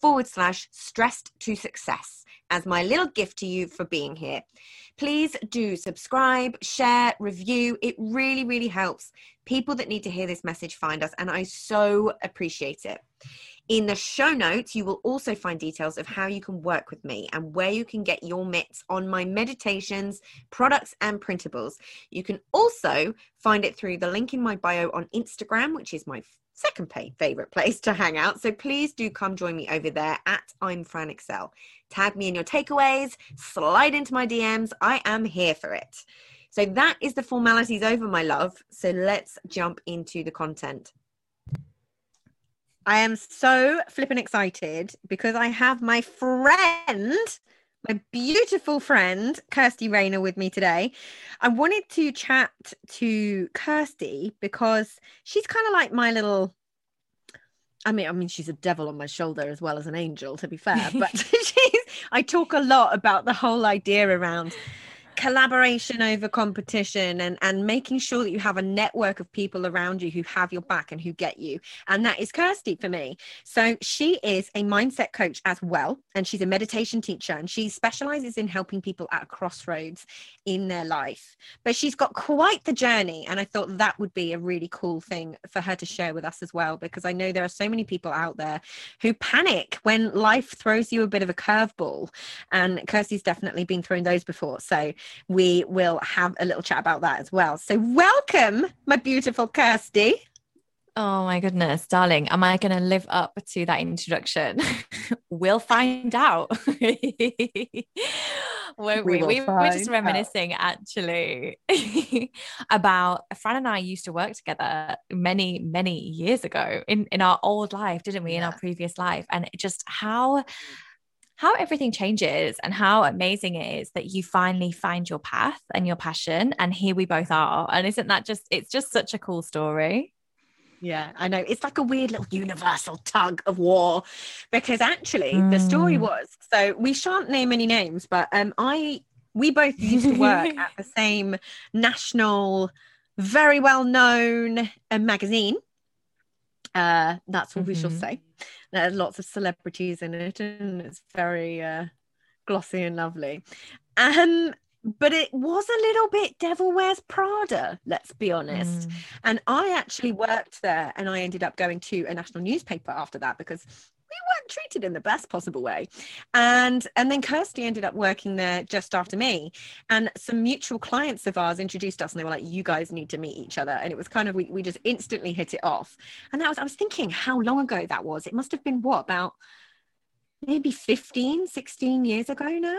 forward slash stressed to success as my little gift to you for being here. Please do subscribe, share, review. It really, really helps people that need to hear this message find us, and I so appreciate it. In the show notes, you will also find details of how you can work with me and where you can get your mitts on my meditations, products, and printables. You can also find it through the link in my bio on Instagram, which is my second favorite place to hang out. So please do come join me over there at I'm Fran Excell. Tag me in your takeaways, slide into my DMs. I am here for it. So that is the formalities over, my love. So let's jump into the content. I am so flipping excited because I have my friend my beautiful friend Kirsty Raynor with me today. I wanted to chat to Kirsty because she's kind of like my little I mean, I mean, she's a devil on my shoulder as well as an angel, to be fair. But she's, I talk a lot about the whole idea around collaboration over competition and and making sure that you have a network of people around you who have your back and who get you. And that is kirsty for me. So she is a mindset coach as well and she's a meditation teacher and she specializes in helping people at a crossroads in their life. But she's got quite the journey and i thought that would be a really cool thing for her to share with us as well because i know there are so many people out there who panic when life throws you a bit of a curveball and kirsty's definitely been thrown those before. So we will have a little chat about that as well. So, welcome, my beautiful Kirsty. Oh my goodness, darling. Am I going to live up to that introduction? we'll find out. Won't we? We, we were just reminiscing out. actually about Fran and I used to work together many, many years ago in, in our old life, didn't we? Yeah. In our previous life. And just how how everything changes and how amazing it is that you finally find your path and your passion. And here we both are. And isn't that just, it's just such a cool story. Yeah, I know. It's like a weird little universal tug of war because actually mm. the story mm. was so we shan't name any names, but um I we both used to work at the same national, very well known uh, magazine. Uh, that's what mm-hmm. we shall mm-hmm. say. There's lots of celebrities in it, and it's very uh, glossy and lovely. Um, but it was a little bit Devil Wears Prada, let's be honest. Mm. And I actually worked there, and I ended up going to a national newspaper after that because weren't treated in the best possible way. And and then kirsty ended up working there just after me. And some mutual clients of ours introduced us and they were like you guys need to meet each other. And it was kind of we, we just instantly hit it off. And that was i was thinking how long ago that was. It must have been what about maybe 15 16 years ago now?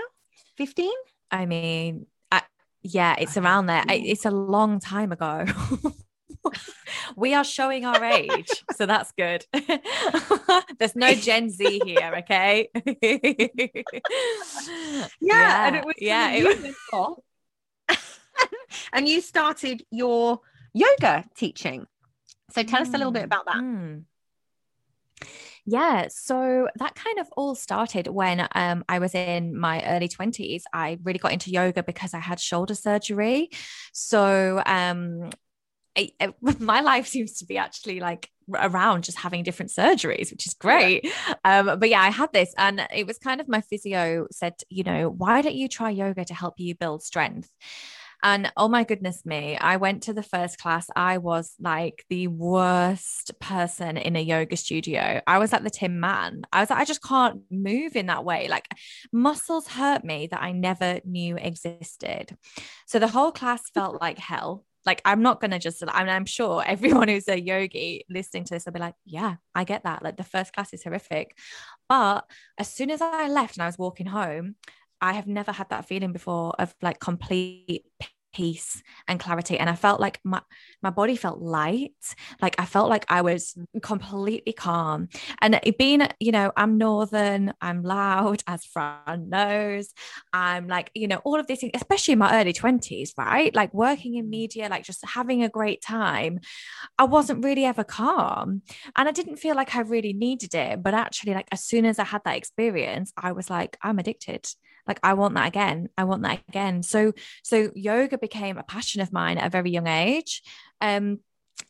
15 i mean I, yeah it's around there. It's a long time ago we are showing our age, so that's good. There's no Gen Z here, okay? yeah, yeah, and it was yeah. It was... and you started your yoga teaching. So tell mm. us a little bit about that. Mm. Yeah, so that kind of all started when um, I was in my early 20s. I really got into yoga because I had shoulder surgery. So um, I, I, my life seems to be actually like around just having different surgeries, which is great. Yeah. Um, but yeah, I had this, and it was kind of my physio said, you know, why don't you try yoga to help you build strength? And oh my goodness me, I went to the first class. I was like the worst person in a yoga studio. I was like the Tin Man. I was like, I just can't move in that way. Like muscles hurt me that I never knew existed. So the whole class felt like hell Like, I'm not going to just, I mean, I'm sure everyone who's a yogi listening to this will be like, yeah, I get that. Like, the first class is horrific. But as soon as I left and I was walking home, I have never had that feeling before of like complete peace and clarity and i felt like my my body felt light. Like i felt like i was completely calm. And it being you know i'm northern i'm loud as fran knows i'm like you know all of these things especially in my early 20s right? Like working in mm. media like just having a great time i wasn't really ever calm. And i didn't feel like i really needed it but actually like as soon as i had that experience i was like i'm addicted like i want that again. I want that again. So so yoga became a passion of mine at a very young age. Um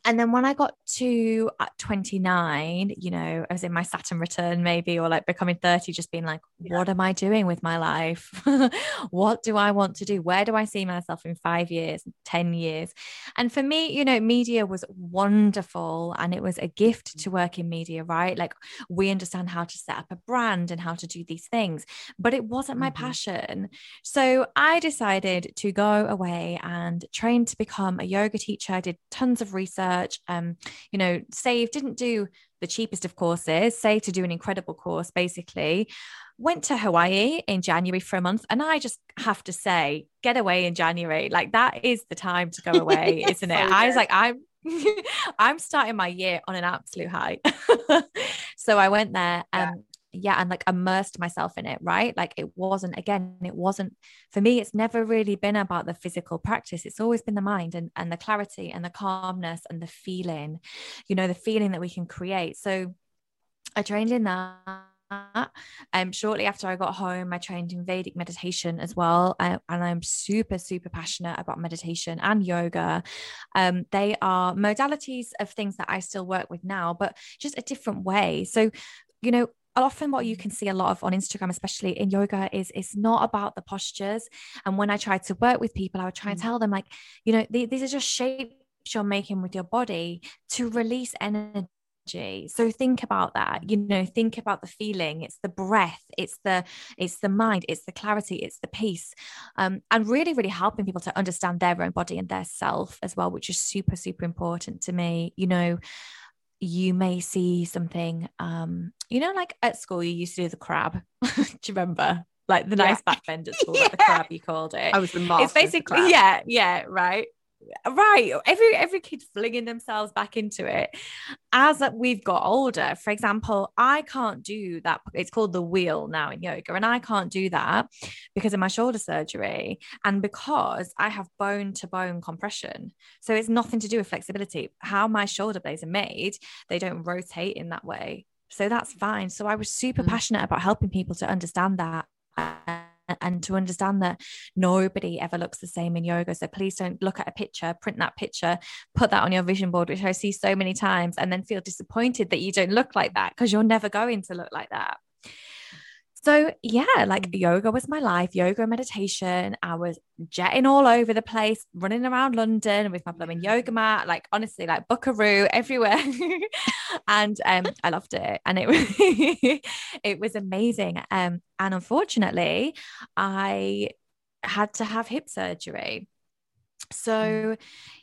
and then when I got to uh, 29, you know, I was in my Saturn return maybe, or like becoming 30, just being like, yeah. what am I doing with my life? what do I want to do? Where do I see myself in five years, 10 years? And for me, you know, media was wonderful and it was a gift to work in media, right? Like we understand how to set up a brand and how to do these things, but it wasn't my mm-hmm. passion. So I decided to go away and train to become a yoga teacher. I did tons of research research. Um, you know, Save didn't do the cheapest of courses, Save to do an incredible course, basically. Went to Hawaii in January for a month. And I just have to say, get away in January. Like that is the time to go away, isn't it? I was like, I'm I'm starting my year on an absolute high. so I went there um, yeah and like immersed myself in it right like it wasn't again it wasn't for me it's never really been about the physical practice it's always been the mind and, and the clarity and the calmness and the feeling you know the feeling that we can create so i trained in that um, shortly after I got home, I trained in Vedic meditation as well. Uh, and I'm super, super passionate about meditation and yoga. Um, they are modalities of things that I still work with now, but just a different way. So, you know, often what you can see a lot of on Instagram, especially in yoga, is it's not about the postures. And when I try to work with people, I would try and mm. tell them, like, you know, these are just shapes you're making with your body to release energy so think about that you know think about the feeling it's the breath it's the it's the mind it's the clarity it's the peace um, and really really helping people to understand their own body and their self as well which is super super important to me you know you may see something um you know like at school you used to do the crab. Do you remember? Like the nice yeah. back at school yeah. the crab you called it. I was the master it's basically yeah yeah right right every every kid flinging themselves back into it. As we've got older for example i can't do that it's called the wheel now in yoga and i can't do that because of my shoulder surgery and because i have bone to bone compression. So it's nothing to do with flexibility. How my shoulder blades are made they don't rotate in that way. So that's fine. So i was super mm. passionate about helping people to understand that and to understand that nobody ever looks the same in yoga. So please don't look at a picture, print that picture, put that on your vision board, which I see so many times, and then feel disappointed that you don't look like that because you're never going to look like that. So, yeah, like mm. yoga was my life, yoga meditation. I was jetting all over the place, running around London with my blooming yoga mat, like honestly, like buckaroo everywhere. and um, I loved it. And it was it was amazing. Um, and unfortunately, I had to have hip surgery. So, mm.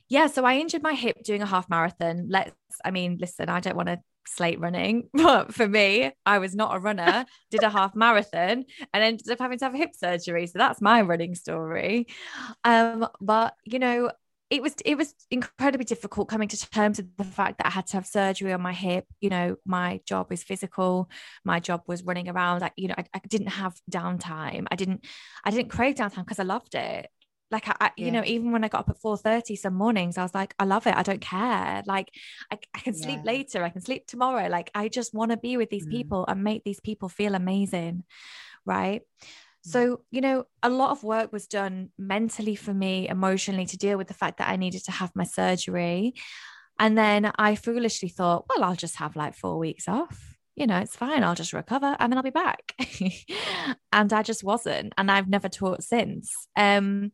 yeah, so I injured my hip doing a half marathon. Let's, I mean, listen, I don't want to slate running. But for me, I was not a runner, did a half marathon and ended up having to have hip surgery. So that's my running story. Um, but you know, it was it was incredibly difficult coming to terms with the fact that I had to have surgery on my hip. You know, my job is physical. My job was running around. I, you know, I, I didn't have downtime. I didn't I didn't crave downtime because I loved it like I, I yeah. you know even when I got up at 4:30 some mornings I was like I love it I don't care like I, I can sleep yeah. later I can sleep tomorrow like I just want to be with these mm. people and make these people feel amazing right mm. so you know a lot of work was done mentally for me emotionally to deal with the fact that I needed to have my surgery and then I foolishly thought well I'll just have like 4 weeks off you know, it's fine. I'll just recover and then I'll be back. and I just wasn't. And I've never taught since. Um,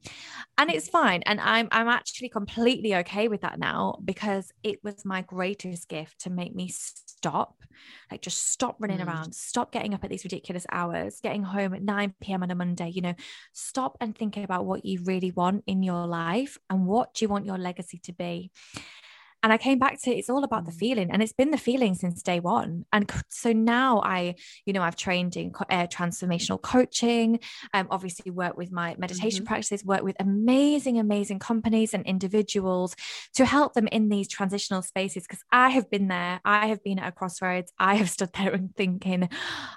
and it's fine. And I'm I'm actually completely okay with that now because it was my greatest gift to make me stop like just stop running mm. around stop getting up at these ridiculous hours getting home at 9 p.m on a monday you know stop and think about what you really want in your life and what do you want your legacy to be and I came back to it's all about the mm. feeling, and it's been the feeling since day one. And so now I, you know, I've trained in uh, transformational coaching. Um, obviously work with my meditation mm-hmm. practices, work with amazing, amazing companies and individuals to help them in these transitional spaces. Because I have been there, I have been at a crossroads, I have stood there and thinking,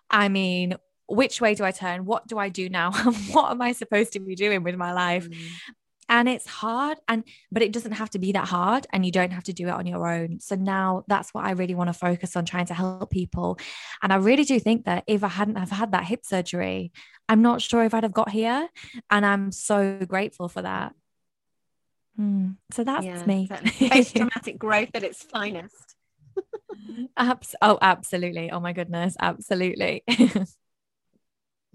I mean, which way do I turn? What do I do now? what am I supposed to be doing with my life? Mm and it's hard and but it doesn't have to be that hard and you don't have to do it on your own. So now that's what i really want to focus on trying to help people. And i really do think that if i hadn't have had that hip surgery i'm not sure if i'd have got here and i'm so grateful for that. Mm. so that's yeah, me. post traumatic growth at its finest. Abs- oh absolutely. Oh my goodness absolutely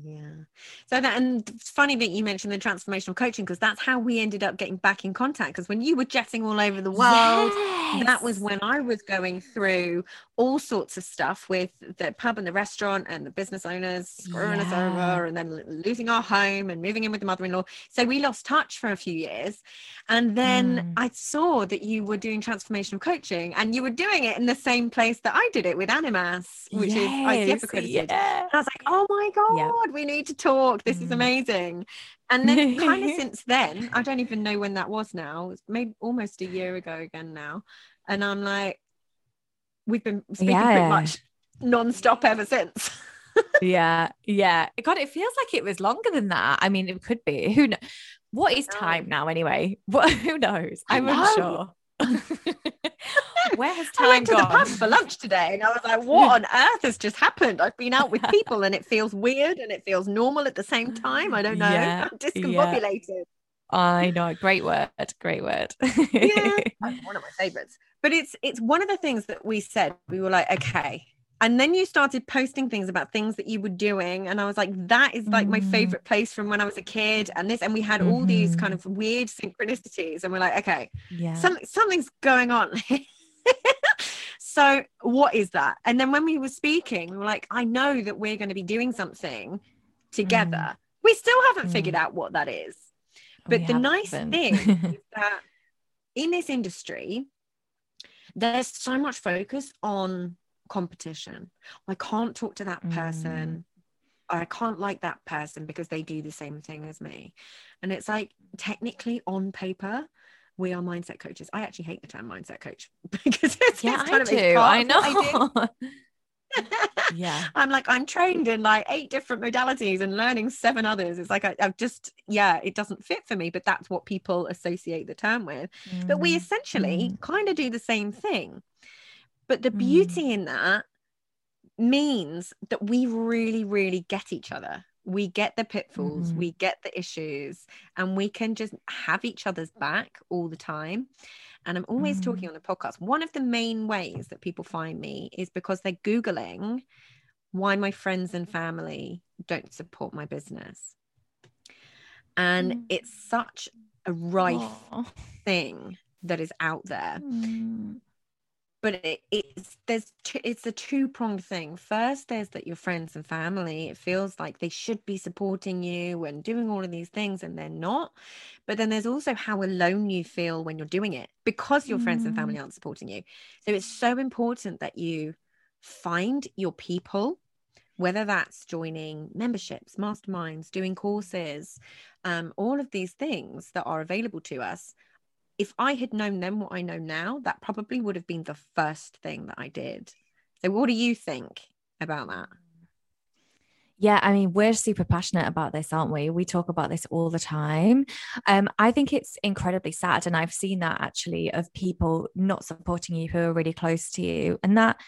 Yeah. So that and it's funny that you mentioned the transformational coaching because that's how we ended up getting back in contact. Because when you were jetting all over the world, yes. that was when I was going through all sorts of stuff with the pub and the restaurant and the business owners screwing yeah. us over and then losing our home and moving in with the mother-in-law. So we lost touch for a few years. And then mm. I saw that you were doing transformational coaching and you were doing it in the same place that I did it with Animas, which yes. is ICF accredited. Yeah. And I was like, oh my God, we need to talk. This mm. is amazing. And then kind of since then, I don't even know when that was now. It's maybe almost a year ago again now. And I'm like, we've been speaking yeah. pretty much non-stop ever since. yeah, yeah. God, it feels like it was longer than that. I mean, it could be. Who knows? What is time now anyway? What who knows? I'm unsure. Where has time I went to gone? the pub for lunch today and I was like, what on earth has just happened? I've been out with people and it feels weird and it feels normal at the same time. I don't know. Yeah, I'm discombobulated. Yeah. I know. Great word. Great word. yeah, one of my favorites. But it's it's one of the things that we said. We were like, okay. And then you started posting things about things that you were doing. And I was like, that is like mm. my favorite place from when I was a kid. And this, and we had mm-hmm. all these kind mm-hmm. of weird synchronicities. And we're like, okay, yeah. Some, something's going on. so what is that? And then when we were speaking, we were like, I know that we're going to be doing something together. Mm. We still haven't mm. figured out what that is. But we the nice thing is that in this industry, there's so much focus on competition. I can't talk to that person. Mm. I can't like that person because they do the same thing as me. And it's like technically on paper, we are mindset coaches. I actually hate the term mindset coach because it's, yeah, it's kind I of do. I know. I yeah i'm like i'm trained in like eight different modalities and learning seven others it's like I, have just yeah it doesn't fit for me but that's what people associate the term with mm. but we mm, essentially mm. kind of do the same thing but the beauty mm. in that means that we really really get each other we get the pitfalls mm. we get the issues and we can just have each other's back all the time and I'm always mm. talking on the podcast. One of the main ways that people find me is because they're Googling why my friends and family don't support my business. And mm. it's such a rife Aww. thing that is out there. Mm but it, it's there's two, it's a two pronged thing. First, there's that your friends and family. It feels like they should be supporting you and doing all of these things, and they're not. But then there's also how alone you feel when you're doing it because your mm. friends and family mm. aren't supporting you. So it's so important that you find your people, whether that's joining memberships, masterminds, doing courses, um, all of these things that are available to us if I had known then what I know now, that probably would have been the first thing that I did. So, what do you think about that? Yeah, I mean, we're super passionate about this, aren't we? We talk about this all the time. Um, I think it's incredibly sad. And I've seen that actually of people not supporting you who are really close to you. And that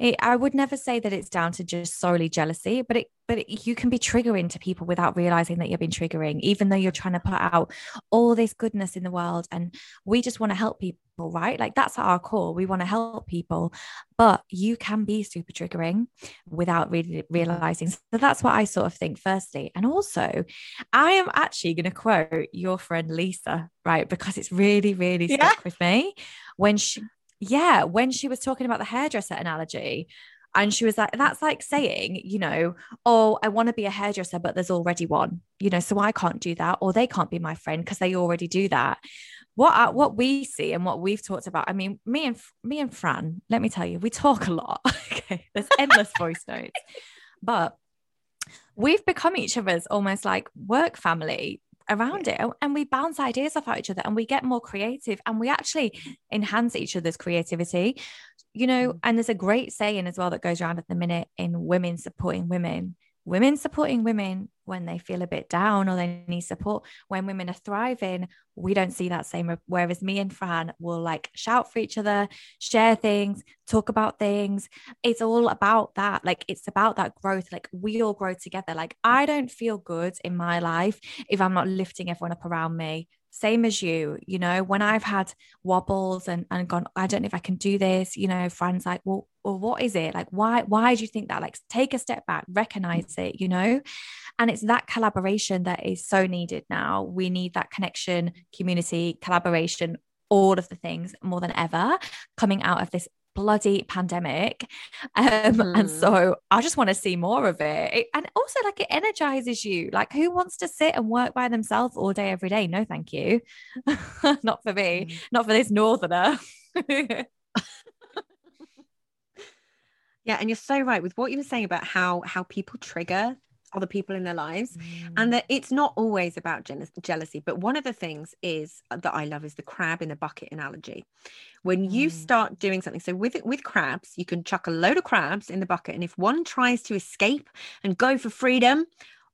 it, I would never say that it's down to just solely jealousy, but it but it, you can be triggering to people without realizing that you've been triggering, even though you're trying to put out all this goodness in the world. And we just want to help people, right? Like that's at our core. We want to help people, but you can be super triggering without really realizing. So that's what I sort of think, firstly. And also, I am actually going to quote your friend Lisa, right? Because it's really, really stuck yeah. with me when she yeah, when she was talking about the hairdresser analogy, and she was like, that's like saying, you know, oh, I want to be a hairdresser, but there's already one, you know, so I can't do that, or they can't be my friend because they already do that. What uh, what we see and what we've talked about, I mean, me and me and Fran, let me tell you, we talk a lot. okay, there's endless voice notes, but we've become each other's almost like work family around it and we bounce ideas off each other and we get more creative and we actually enhance each other's creativity you know, mm. and there's a great saying as well that goes around at the minute in women supporting women. Women supporting women when they feel a bit down or they need support. When women are thriving, we don't see that same. Whereas me and Fran will like shout for each other, share things, talk about things. It's all about that. Like it's about that growth. Like we all grow together. Like I don't feel good in my life if I'm not lifting everyone up around me same as you you know when i've had wobbles and and gone i don't know if i can do this you know friends like well, well what is it like why why do you think that like take a step back recognize it you know and it's that collaboration that is so needed now we need that connection community collaboration all of the things more than ever coming out of this bloody pandemic. Um, mm. And mm-hmm. so I just want to see more of it. it. And also, like, it energizes you. Like, who wants to sit and work by themselves all day, every day? No, thank you. Not for me, mm. not for this northerner. yeah. And you're so right with what you were saying about how how people trigger other people in their lives mm. and that it's not always about jealousy but one of the things is that i love is the crab in the bucket analogy when mm. you start doing something so with with crabs you can chuck a load of crabs in the bucket and if one tries to escape and go for freedom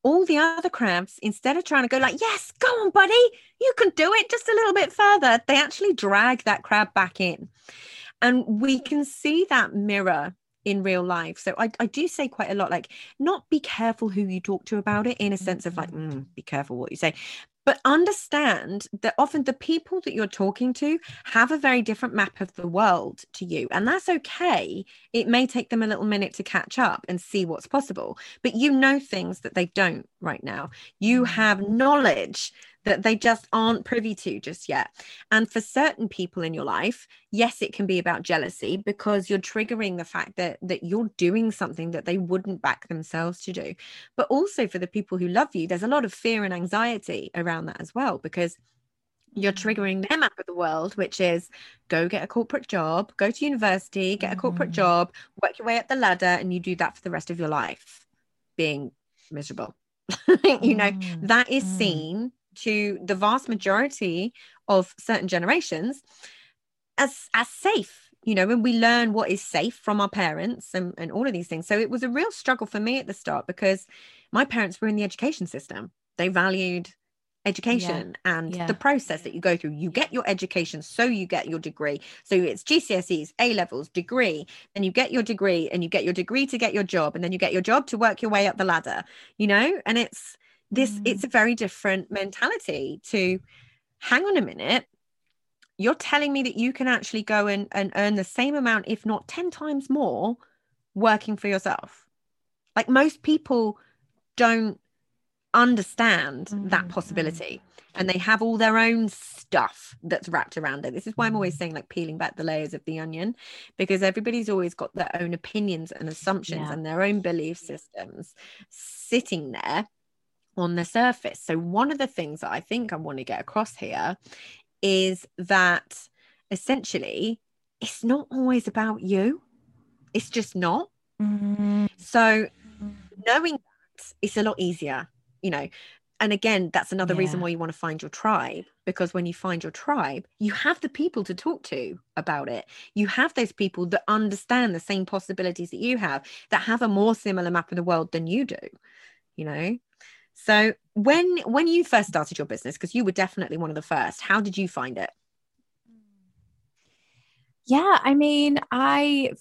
all the other crabs instead of trying to go like yes go on buddy you can do it just a little bit further they actually drag that crab back in and we can see that mirror in real life. So I, I do say quite a lot, like, not be careful who you talk to about it in a sense of like, mm, mm be careful what you say. But understand that often the people that you're talking to have a very different map of the world to you. And that's okay. It may take them a little minute to catch up and see what's possible, but you know things that they don't right now. You mm. have knowledge that they just aren't privy to just yet. And for certain people in your life, yes, it can be about jealousy because you're triggering the fact that that you're doing something that they wouldn't back themselves to do. But also for the people who love you, there's a lot of fear and anxiety around that as well because you're triggering their map of the world, which is go get a corporate job, go to university, get a corporate mm. job, work your way up the ladder, and you do that for the rest of your life, being miserable. you know, mm. that is mm. seen to the vast majority of certain generations as as safe you know when we learn what is safe from our parents and, and all of these things. So it was a real struggle for me at the start because my parents were in the education system. They valued education yeah. and yeah. the process that you go through. You get your education so you get your degree. So it's gcse's a levels degree and you get your degree and you get your degree to get your job and then you get your job to work your way up the ladder you know? And it's this mm. it's a very different mentality to hang on a minute you're telling me that you can actually go and, and earn the same amount if not 10 times more working for yourself like most people don't understand mm. that possibility and they have all their own stuff that's wrapped around it this is why i'm always mm. saying like peeling back the layers of the onion because everybody's always got their own opinions and assumptions yeah. and their own belief systems sitting there on the surface. So, one of the things that I think I want to get across here is that essentially it's not always about you, it's just not. Mm-hmm. So, knowing that it's a lot easier, you know. And again, that's another yeah. reason why you want to find your tribe because when you find your tribe, you have the people to talk to about it. You have those people that understand the same possibilities that you have, that have a more similar map of the world than you do, you know. So when when you first started your business, because you were definitely one of the first, how did you find it? Yeah, I mean, I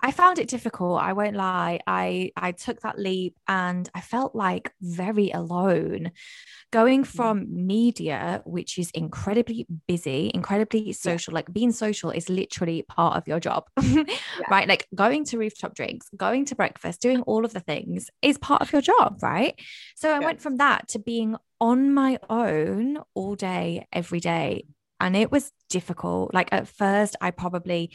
I found it difficult. I won't lie. I I took that leap and I felt like very alone. Going mm. from media, which is incredibly busy, incredibly social, yeah. like being social is literally part of your job, yeah. right? Like going to rooftop drinks, going to breakfast, doing all of the things is part of your job, right? So I yeah. went from that to being on my own all day, every day and it was difficult. Like at first, I probably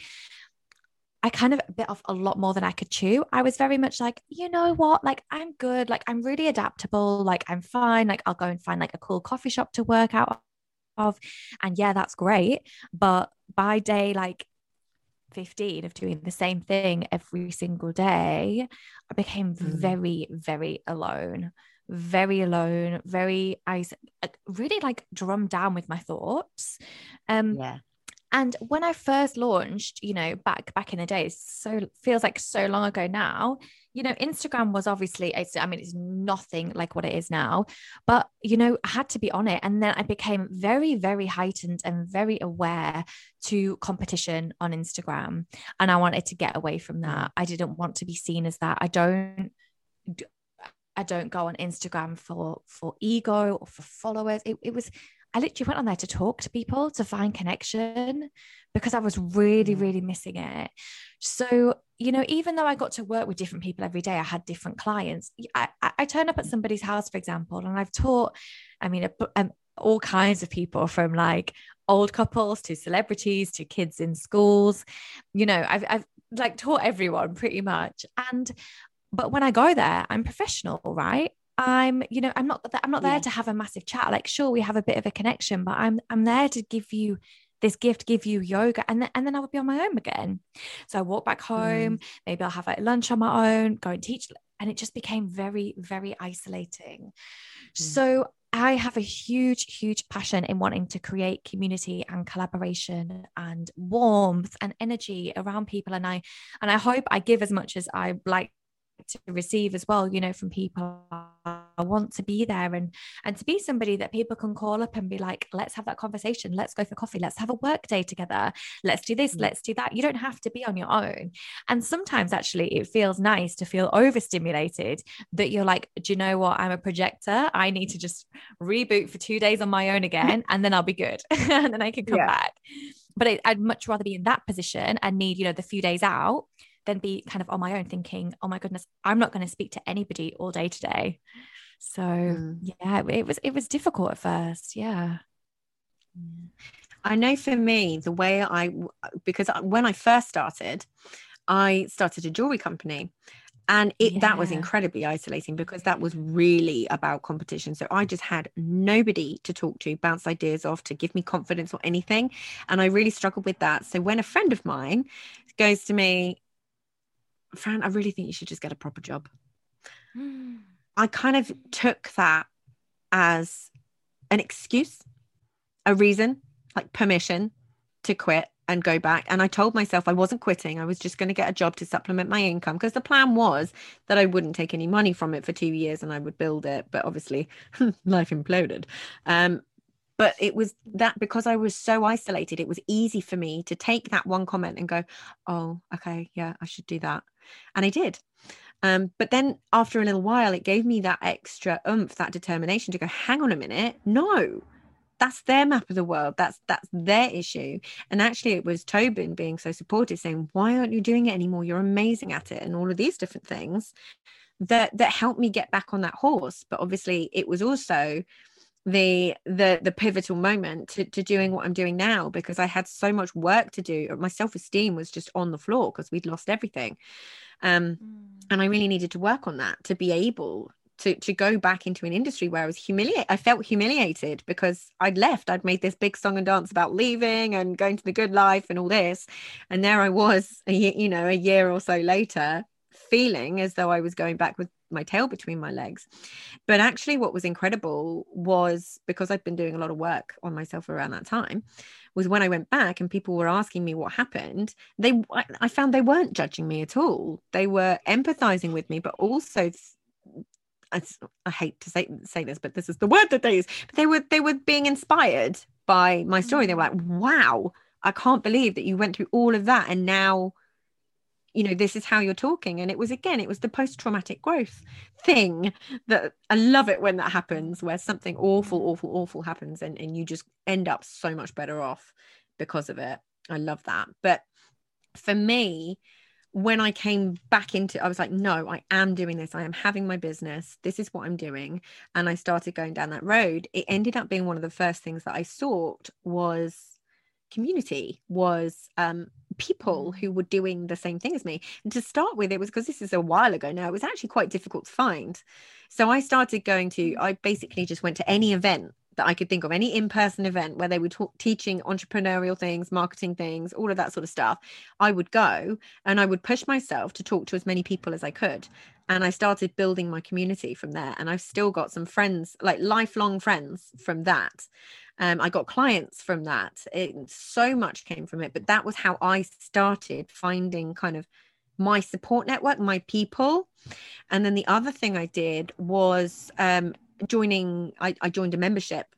I kind of bit off a lot more than I could chew. I was very much like, you know what? Like, I'm good. Like, I'm really adaptable. Like, I'm fine. Like, I'll go and find like a cool coffee shop to work out of. And yeah, that's great. But by day like 15 of doing the same thing every single day, I became mm. very, very alone. Very alone, very I really like drummed down with my thoughts. Um yeah and when I first launched, you know, back back in the days, so feels like so long ago now, you know, Instagram was obviously, it's, I mean, it's nothing like what it is now, but, you know, I had to be on it. And then I became very, very heightened and very aware to competition on Instagram. And I wanted to get away from that. I didn't want to be seen as that. I don't, I don't go on Instagram for, for ego or for followers. It, it was, I literally went on there to talk to people to find connection because I was really, really missing it. So, you know, even though I got to work with different people every day, I had different clients. I, I turn up at somebody's house, for example, and I've taught, I mean, um, all kinds of people from like old couples to celebrities to kids in schools. You know, I've, I've like taught everyone pretty much. And, but when I go there, I'm professional, right? I'm, you know, I'm not I'm not there yeah. to have a massive chat. Like, sure, we have a bit of a connection, but I'm I'm there to give you this gift, give you yoga, and then and then I would be on my own again. So I walk back home. Mm. Maybe I'll have like lunch on my own, go and teach, and it just became very very isolating. Mm. So I have a huge, huge passion in wanting to create community and collaboration and warmth and energy around people. And I and I hope I give as much as I like to receive as well you know from people I want to be there and and to be somebody that people can call up and be like let's have that conversation. Let's go for coffee. Let's have a work day together. Let's do this. Mm. let's do that. You don't have to be on your own. And sometimes actually it feels nice to feel overstimulated that you're like do you know what? I'm a projector. I need to just reboot for 2 days on my own again and then I'll be good. And then I can come yeah. back. But I'd much rather be in that position and need you know the few days out then be kind of on my own thinking, oh my goodness, I'm not going to speak to anybody all day today. So mm. yeah, it was it was difficult at first. Yeah. I know for me, the way I because when I first started, I started a jewelry company and it yeah. that was incredibly isolating because that was really about competition so i just had nobody to talk to bounce ideas off to give me confidence or anything and i really struggled with that so when a friend of mine goes to me Fran, I really think you should just get a proper job. Mm. I kind of took that as an excuse, a reason, like permission to quit and go back. And I told myself I wasn't quitting. I was just going to get a job to supplement my income because the plan was that I wouldn't take any money from it for two years and I would build it. But obviously, life imploded. Um, but it was that because I was so isolated, it was easy for me to take that one comment and go, oh, okay, yeah, I should do that. And I did. Um, but then after a little while, it gave me that extra oomph, that determination to go, hang on a minute, no, that's their map of the world. That's that's their issue. And actually, it was Tobin being so supportive, saying, "Why aren't you doing it anymore? You're amazing at it," and all of these different things that that helped me get back on that horse. But obviously, it was also the the the pivotal moment to, to doing what i'm doing now because i had so much work to do. My self-esteem was just on the floor because we'd lost everything. Um mm. and i really needed to work on that to be able to to go back into an industry where i was humiliated i felt humiliated because i'd left. I'd made this big song and dance about leaving and going to the good life and all this. And there i was a year, you know a year or so later feeling as though i was going back with my tail between my legs. But actually, what was incredible was because I'd been doing a lot of work on myself around that time, was when I went back and people were asking me what happened. They, I found they weren't judging me at all. They were empathizing with me, but also. I, I hate to say say this, but this is the word that they use. But they were they were being inspired by my story. They were like, "Wow, I can't believe that you went through all of that, and now you know this is how you're talking. And it was again it was the post traumatic growth thing that i love it when that happens where something awful awful awful happens and, and you just end up so much better off because of it. I love that. But for me when I came back into I was like no I am doing this. I am having my business. This is what I'm doing. And I started going down that road. It ended up being one of the first things that I sought was community was um, people mm. who were doing the same thing as me and to start with it was because this is a while ago now it was actually quite difficult to find so I started going to I basically just went to any event that I could think of, any in person event where they were talk, teaching entrepreneurial things, marketing things, all of that sort of stuff, I would go and I would push myself to talk to as many people as I could. And I started building my community from there. And I've still got some friends, like lifelong friends from that. Um, I got clients from that. It, so much came from it. But that was how I started finding kind of my support network, my people. And then the other thing I did was um, joining I, I joined a membership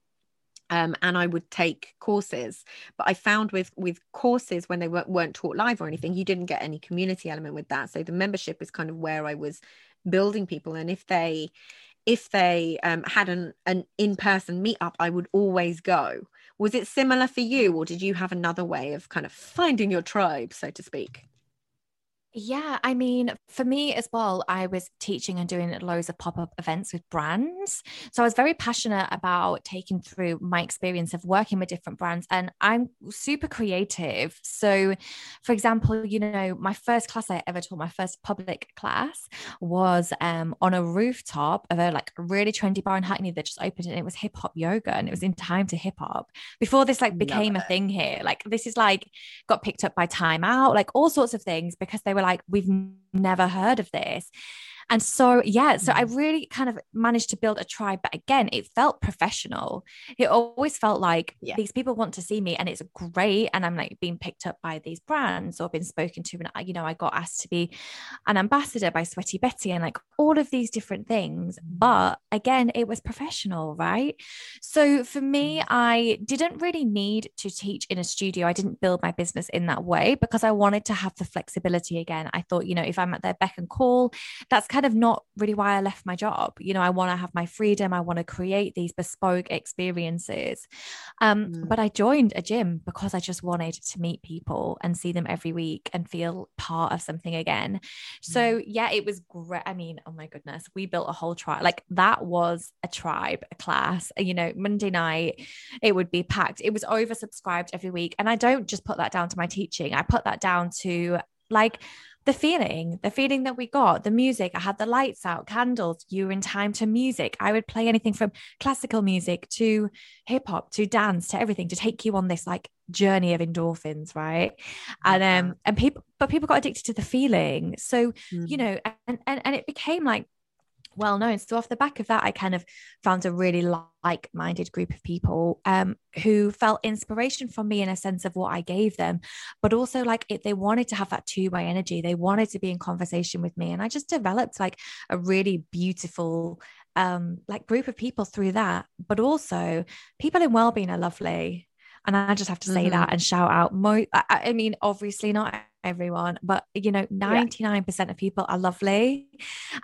um, and I would take courses. But I found with with courses when they weren't, weren't taught live or anything, you didn't get any community element with that. So the membership is kind of where I was building people. And if they if they um, had an an in person meetup, I would always go. Was it similar for you, or did you have another way of kind of finding your tribe, so to speak? Yeah, I mean, for me as well, I was teaching and doing loads of pop up events with brands. So I was very passionate about taking through my experience of working with different brands. And I'm super creative. So, for example, you know, my first class I ever taught, my first public class was um, on a rooftop of a like really trendy bar in Hackney that just opened and it was hip hop yoga and it was in time to hip hop before this like became a thing here. Like, this is like got picked up by Time Out, like all sorts of things because they were like, we've never heard of this. And so, yeah, so I really kind of managed to build a tribe. But again, it felt professional. It always felt like yeah. these people want to see me and it's great. And I'm like being picked up by these brands or been spoken to. And, you know, I got asked to be an ambassador by Sweaty Betty and like all of these different things. Mm. But again, it was professional, right? So for me, mm. I didn't really need to teach in a studio. I didn't build my business in that way because I wanted to have the flexibility again. I thought, you know, if I'm at their beck and call, that's kind of not really why I left my job. You know, I want to have my freedom. I want to create these bespoke experiences. Um, mm. But I joined a gym because I just wanted to meet people and see them every week and feel part of something again. Mm. So, yeah, it was great. I mean, oh my goodness, we built a whole tribe. Like that was a tribe, a class. You know, Monday night, it would be packed. It was oversubscribed every week. And I don't just put that down to my teaching, I put that down to like, the feeling, the feeling that we got, the music. I had the lights out, candles. You were in time to music. I would play anything from classical music to hip hop to dance to everything to take you on this like journey of endorphins, right? And um and people, but people got addicted to the feeling. So mm. you know, and and and it became like well known. So off the back of that, I kind of found a really like-minded group of people um, who felt inspiration from me in a sense of what I gave them, but also like it, they wanted to have that two-way energy. They wanted to be in conversation with me, and I just developed like a really beautiful um, like group of people through that. But also, people in well-being are lovely. And I just have to say mm-hmm. that and shout out. Mo- I, I mean, obviously not everyone, but you know, 99% yeah. of people are lovely.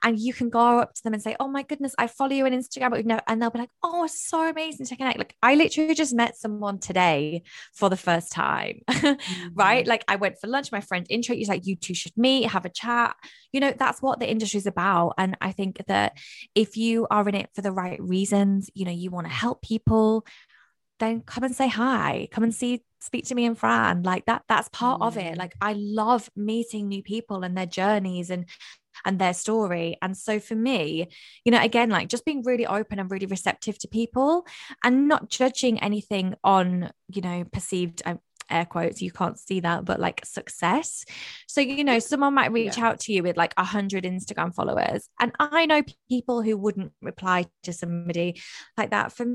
And you can go up to them and say, Oh my goodness, I follow you on Instagram, but never, and they'll be like, Oh, it's so amazing to connect. Like, I literally just met someone today for the first time, mm-hmm. right? Like, I went for lunch, my friend intro, he's like, You two should meet, have a chat. You know, that's what the industry is about. And I think that if you are in it for the right reasons, you know, you want to help people, then come and say hi come and see speak to me and fran like that that's part mm. of it mm. like i love meeting new people and their journeys and and their story and so for me you know again like just being really open and really receptive to people and not judging anything on you know perceived um, air quotes you can't see that but like success. So you know someone might reach yeah. out to you with like a hundred instagram followers and i know people who wouldn't reply to somebody like that. For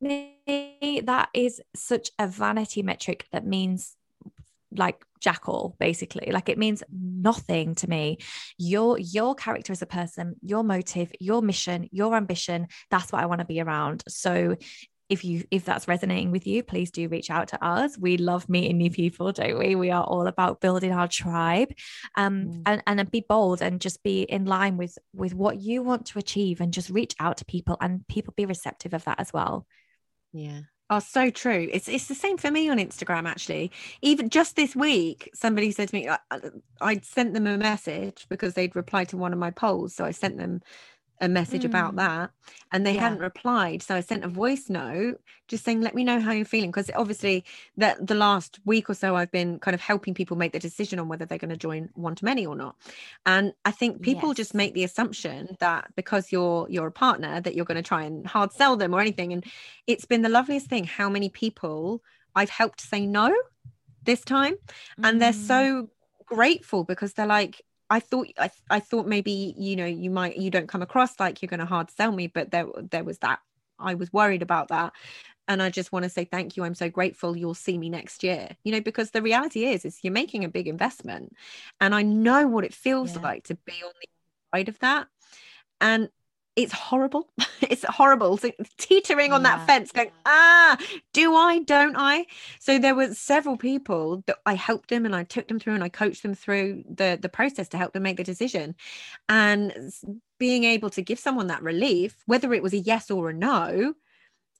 me that is such a vanity metric that means like jackal basically. Like it means nothing to me. Your your character as a person your motive your mission your ambition that's what i want to be around. So if you if that's resonating with you please do reach out to us we love meeting new people don't we we are all about building our tribe um mm. and and be bold and just be in line with with what you want to achieve and just reach out to people and people be receptive of that as well yeah Oh, so true. It's it's the same for me on Instagram actually. Even just this week, somebody said to me, I, I'd sent them a message because they'd replied to one of my polls, so I sent them a message mm. about that and they yeah. hadn't replied so i sent a voice note just saying let me know how you're feeling because obviously that the last week or so i've been kind of helping people make the decision on whether they're going to join one to many or not and i think people yes. just make the assumption that because you're you're a partner that you're going to try and hard sell them or anything and it's been the loveliest thing how many people i've helped say no this time and mm. they're so grateful because they're like I thought I, I thought maybe you know you might you don't come across like you're going to hard sell me but there there was that. I was worried about that. And I just want to say thank you. I'm so grateful you'll see me next year you know because the reality is is you're making a big investment. And I know what it feels yeah. like to be on the side of that. And it's horrible. it's horrible. So teetering on yeah. that fence, going, ah, do I, don't I? So there were several people that I helped them and I took them through and I coached them through the the process to help them make the decision. And being able to give someone that relief, whether it was a yes or a no,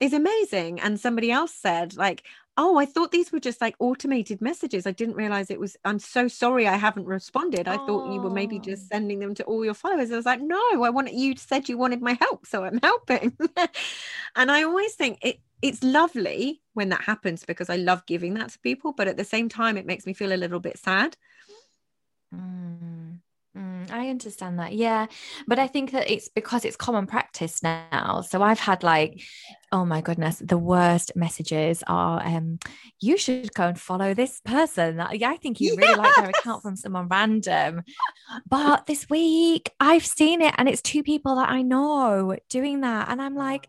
is amazing. And somebody else said, like, oh, I thought these were just like automated messages. I didn't realize it was, I'm so sorry I haven't responded. I oh. thought you were maybe just sending them to all your followers. I was like, no, I want you said you wanted my help. So I'm helping. and I always think it, it's lovely when that happens because I love giving that to people. But at the same time, it makes me feel a little bit sad. Mm. Mm, I understand that. Yeah. But I think that it's because it's common practice now. So I've had like, oh my goodness, the worst messages are um, you should go and follow this person. Yeah, I think you really yes! like their account from someone random. But this week I've seen it and it's two people that I know doing that. And I'm like,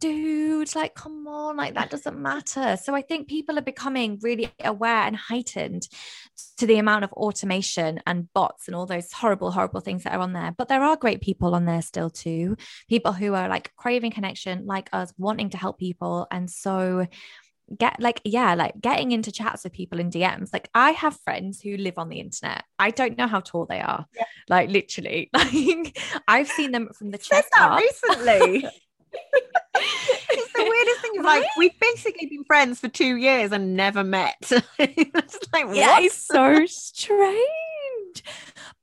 dude, like, come on, like that doesn't matter. So I think people are becoming really aware and heightened to the amount of automation and bots and all those horrible, horrible things that are on there. But there are great people on there still too. People who are like craving connection, like us, wanting to help people. And so get like yeah like getting into chats with people in dms like i have friends who live on the internet i don't know how tall they are yeah. like literally like i've seen them from the chest up. recently it's the weirdest thing. Right? Like we've basically been friends for two years and never met. it's like yeah, what? it's so strange.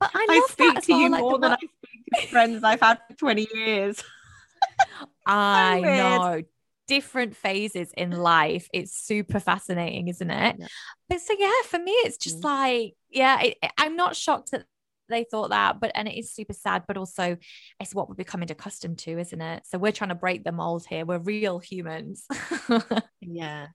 But I, I speak to well. you like, more than I speak to friends I've had for twenty years. I know different phases in life. It's super fascinating, isn't it? Yeah. But so yeah, for me, it's just mm. like yeah, it, I'm not shocked that they thought that but and it is super sad but also it's what we're becoming accustomed to isn't it so we're trying to break the mold here we're real humans yeah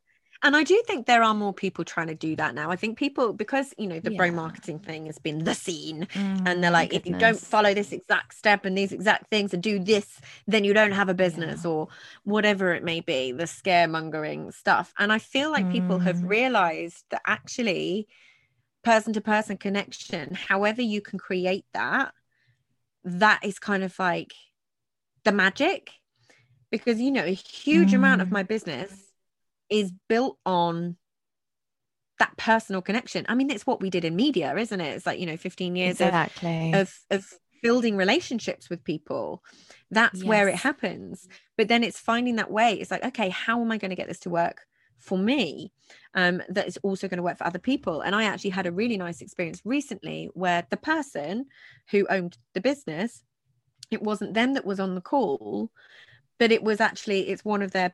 and I do think there are more people trying to do that now. I think people because you know the yeah. bro marketing thing has been the scene, mm, and they're like, if you don't follow this exact step and these exact things and do this, then you don't have a business yeah. or whatever it may be. The scaremongering stuff, and I feel like mm. people have mm. realized that actually person to person connection, however you can create that, that is kind of like the magic. Because, you know, a huge mm. amount of mm. my business is built on that personal connection. I mean, it's what we did in media, isn't it? It's like, you know, 15 years exactly. of, of, of building relationships with people. That's yes. where it happens. But then it's finding that way. It's like, okay, how am I going to get this to work for me um, that is also going to work for other people. And I actually had a really nice experience recently where the person who owned the business, it wasn't them that was on the call, but it was actually it's one of their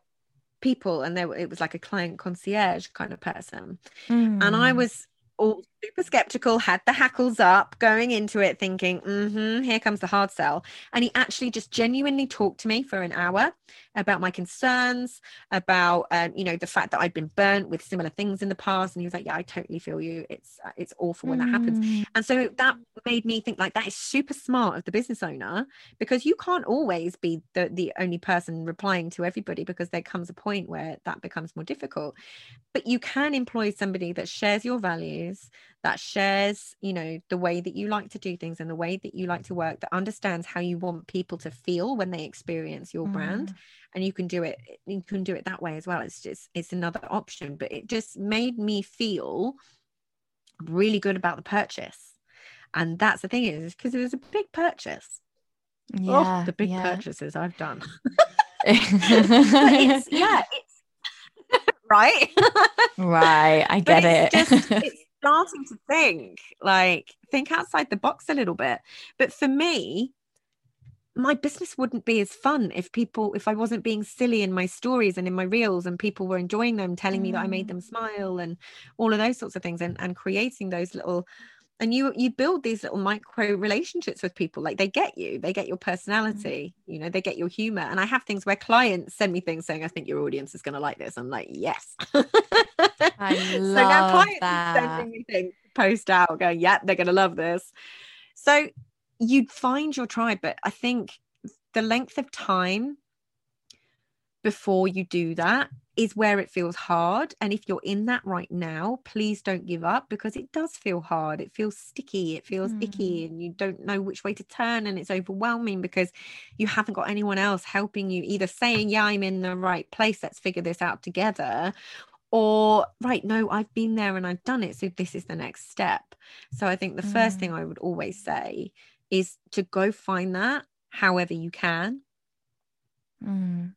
people, and there it was like a client concierge kind of person. Mm. And I hmm. was all super skeptical, had the hackles up, going into it thinking, mm-hmm, here comes the hard sell. And he actually just genuinely talked to me for an hour about my concerns, about um, you know the fact that I'd been burnt with similar things in the past. And he was like, "Yeah, I totally feel you. It's uh, it's awful when mm. that happens." Mm. And so that made me think like that is super smart of the business owner because you can't always be the the only person replying to everybody because there comes a point where that becomes more difficult. But you can employ somebody that shares your values that shares you know the way that you like to do things and the way that you like to work that understands how you want people to feel when they experience your mm. brand and you can do it you can do it that way as well it's just it's another option but it just made me feel really good about the purchase and that's the thing is because it was a big purchase yeah oh, the big yeah. purchases i've done it's, yeah it's right? right. I get it. Just, it's starting to think like think outside the box a little bit. But for me, my business wouldn't be as fun if people if i wasn't being silly in my stories and in my reels and people were enjoying them telling mm. me that i made them smile and all of those sorts of things and, and creating those little and you you build these little micro relationships with people like they get you they get your personality mm. you know they get your humor and i have things where clients send me things saying i think your audience is going to like this i'm like yes I so now clients that. are sending me things post out going yeah they're going to love this so you'd find your tribe but i think the length of time before you do that is where it feels hard. And if you're in that right now, please don't give up because it does feel hard. It feels sticky, it feels mm. icky, and you don't know which way to turn. And it's overwhelming because you haven't got anyone else helping you, either saying, Yeah, I'm in the right place, let's figure this out together. Or, right, no, I've been there and I've done it. So this is the next step. So I think the mm. first thing I would always say is to go find that however you can. Mm.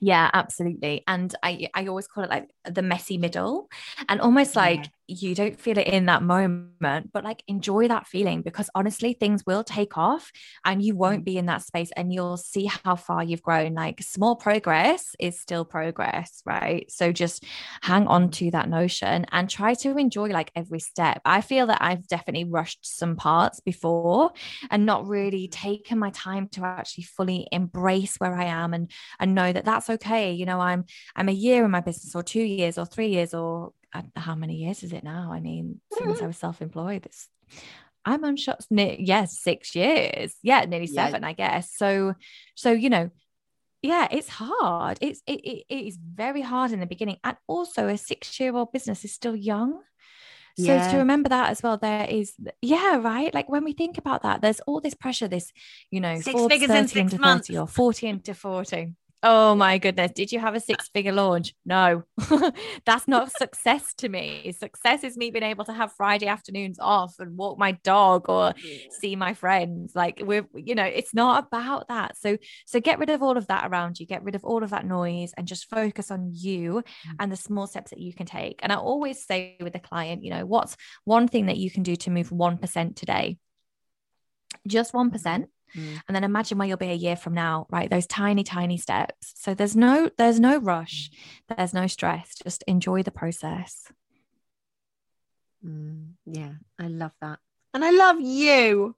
Yeah, absolutely. And I I always call it like the messy middle and almost like yeah you don't feel it in that moment, but like enjoy that feeling because honestly, things will take off and you won't mm. be in that space and you'll see how far you've grown. Like small progress is still progress, right? So just hang on to that notion and try to enjoy like every step. I feel that I've definitely rushed some parts before and not really mm. taken my time to actually fully embrace where I am and and know that that's okay. You know, I'm I'm a year in my business or 2 years or 3 years or how many years is it now? I mean, since mm-hmm. I was self-employed, it's I'm on shots. Yes, six years. Yeah, nearly seven, yeah. I guess. So, so you know, yeah, it's hard. It's it, it, it is very hard in the beginning, and also a six-year-old business is still young. So yeah. to remember that as well, there is yeah, right. Like when we think about that, there's all this pressure. This you know, six figures in six months, or forty into forty. Oh my goodness. Did you have a six figure launch? No, that's not success to me. Success is me being able to have Friday afternoons off and walk my dog or see my friends. Like we're, you know, it's not about that. So, so get rid of all of that around you, get rid of all of that noise and just focus on you mm. and the small steps that you can take. And I always say with the client, you know, what's one thing that you can do to move 1% today? Just 1% Mm. And then imagine where you'll be a year from now, right? Those tiny, tiny steps. So there's no, there's no rush. Mm. There's no stress. Just enjoy the process. Mm, yeah, I love that. And I love you.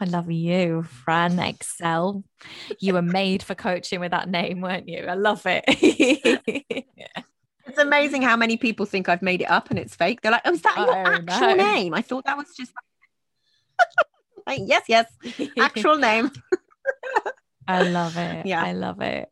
I love you, Fran Excell. You were made for coaching with that name, weren't you? I love it. it's amazing how many people think I've made it up and it's fake. They're like, oh, is that your oh, actual no. name? I thought that was just like, yes, yes, actual name. I love it. Yeah, I love it.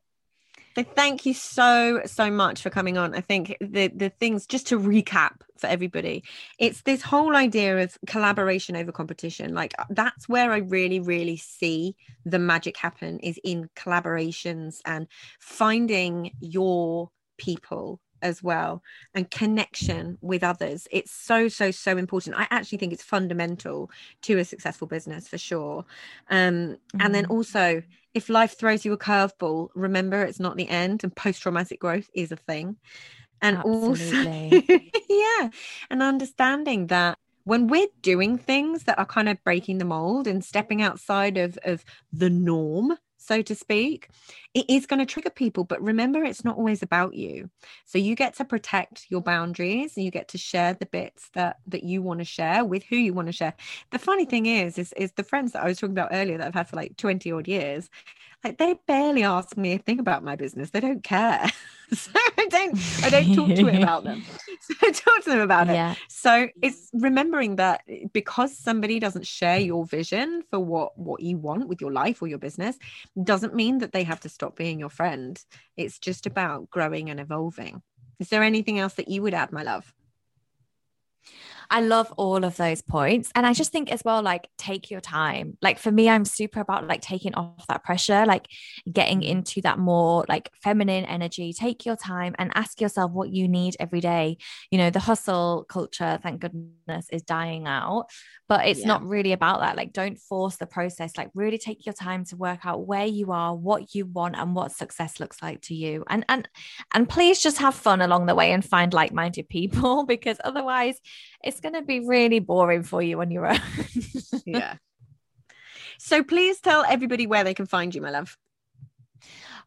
So thank you so so much for coming on. I think the the things just to recap for everybody, it's this whole idea of collaboration over competition. Like uh, that's where I really really see the magic happen is in collaborations and finding your people as well and connection with others it's so so so important i actually think it's fundamental to a successful business for sure um mm-hmm. and then mm-hmm. also if life throws you a curveball remember it's not the end and post-traumatic growth is a thing and Absolutely. also yeah and understanding that when we're doing things that are kind of breaking the mold and stepping outside of of the norm so to speak, it is going to trigger people. But remember, it's not always about you. So you get to protect your boundaries and you get to share the bits that that you want to share with who you want to share. The funny thing is, is, is the friends that I was talking about earlier that I've had for like 20 odd years, like they barely ask me a thing about my business. They don't care. so I don't I don't talk to it about them. So I talk to them about yeah. it. So it's remembering that because somebody doesn't share your vision for what what you want with your life or your business doesn't mean that they have to stop being your friend. It's just about growing and evolving. Is there anything else that you would add, my love? I love all of those points. And I just think as well, like, take your time. Like, for me, I'm super about like taking off that pressure, like getting into that more like feminine energy. Take your time and ask yourself what you need every day. You know, the hustle culture, thank goodness, is dying out, but it's yeah. not really about that. Like, don't force the process. Like, really take your time to work out where you are, what you want, and what success looks like to you. And, and, and please just have fun along the way and find like minded people because otherwise, it's going to be really boring for you on your own. yeah. So please tell everybody where they can find you, my love.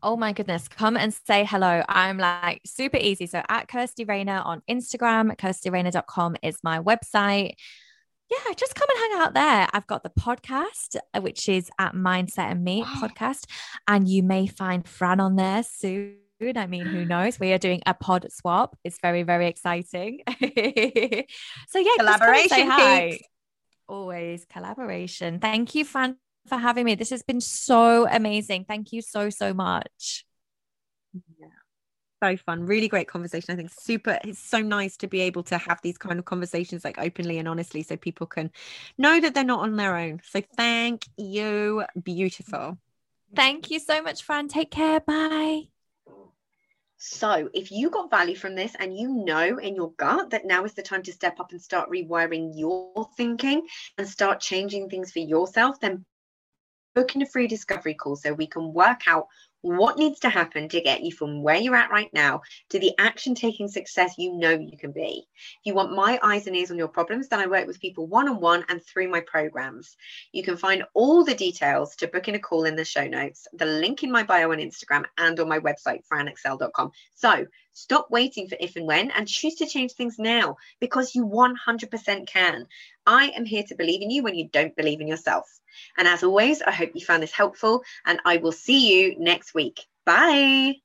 Oh my goodness, come and say hello. I'm like super easy. So at Kirsty Raynor on Instagram, kirstyraynor.com is my website. Yeah, just come and hang out there. I've got the podcast, uh, which is at Mindset and Me podcast. And you may find Fran on there soon. I mean, who knows? We are doing a pod swap. It's very, very exciting. so yeah, collaboration. Hi. Always collaboration. Thank you, Fran, for having me. This has been so amazing. Thank you so, so much. Yeah. So fun, really great conversation. I think super. It's so nice to be able to have these kind of conversations like openly and honestly, so people can know that they're not on their own. So thank you, beautiful. Thank you so much, Fran. Take care. Bye. So, if you got value from this and you know in your gut that now is the time to step up and start rewiring your thinking and start changing things for yourself, then book in a free discovery call so we can work out what needs to happen to get you from where you're at right now to the action taking success you know you can be. If you want my eyes and ears on your problems, then I work with people one on one and through my programs. You can find all the details to book in a call in the show notes, the link in my bio on Instagram and on my website, franexcell.com. So stop waiting for if and when and choose to change things now because you 100% can. I am here to believe in you when you don't believe in yourself. And as always, I hope you found this helpful and I will see you next week. Bye.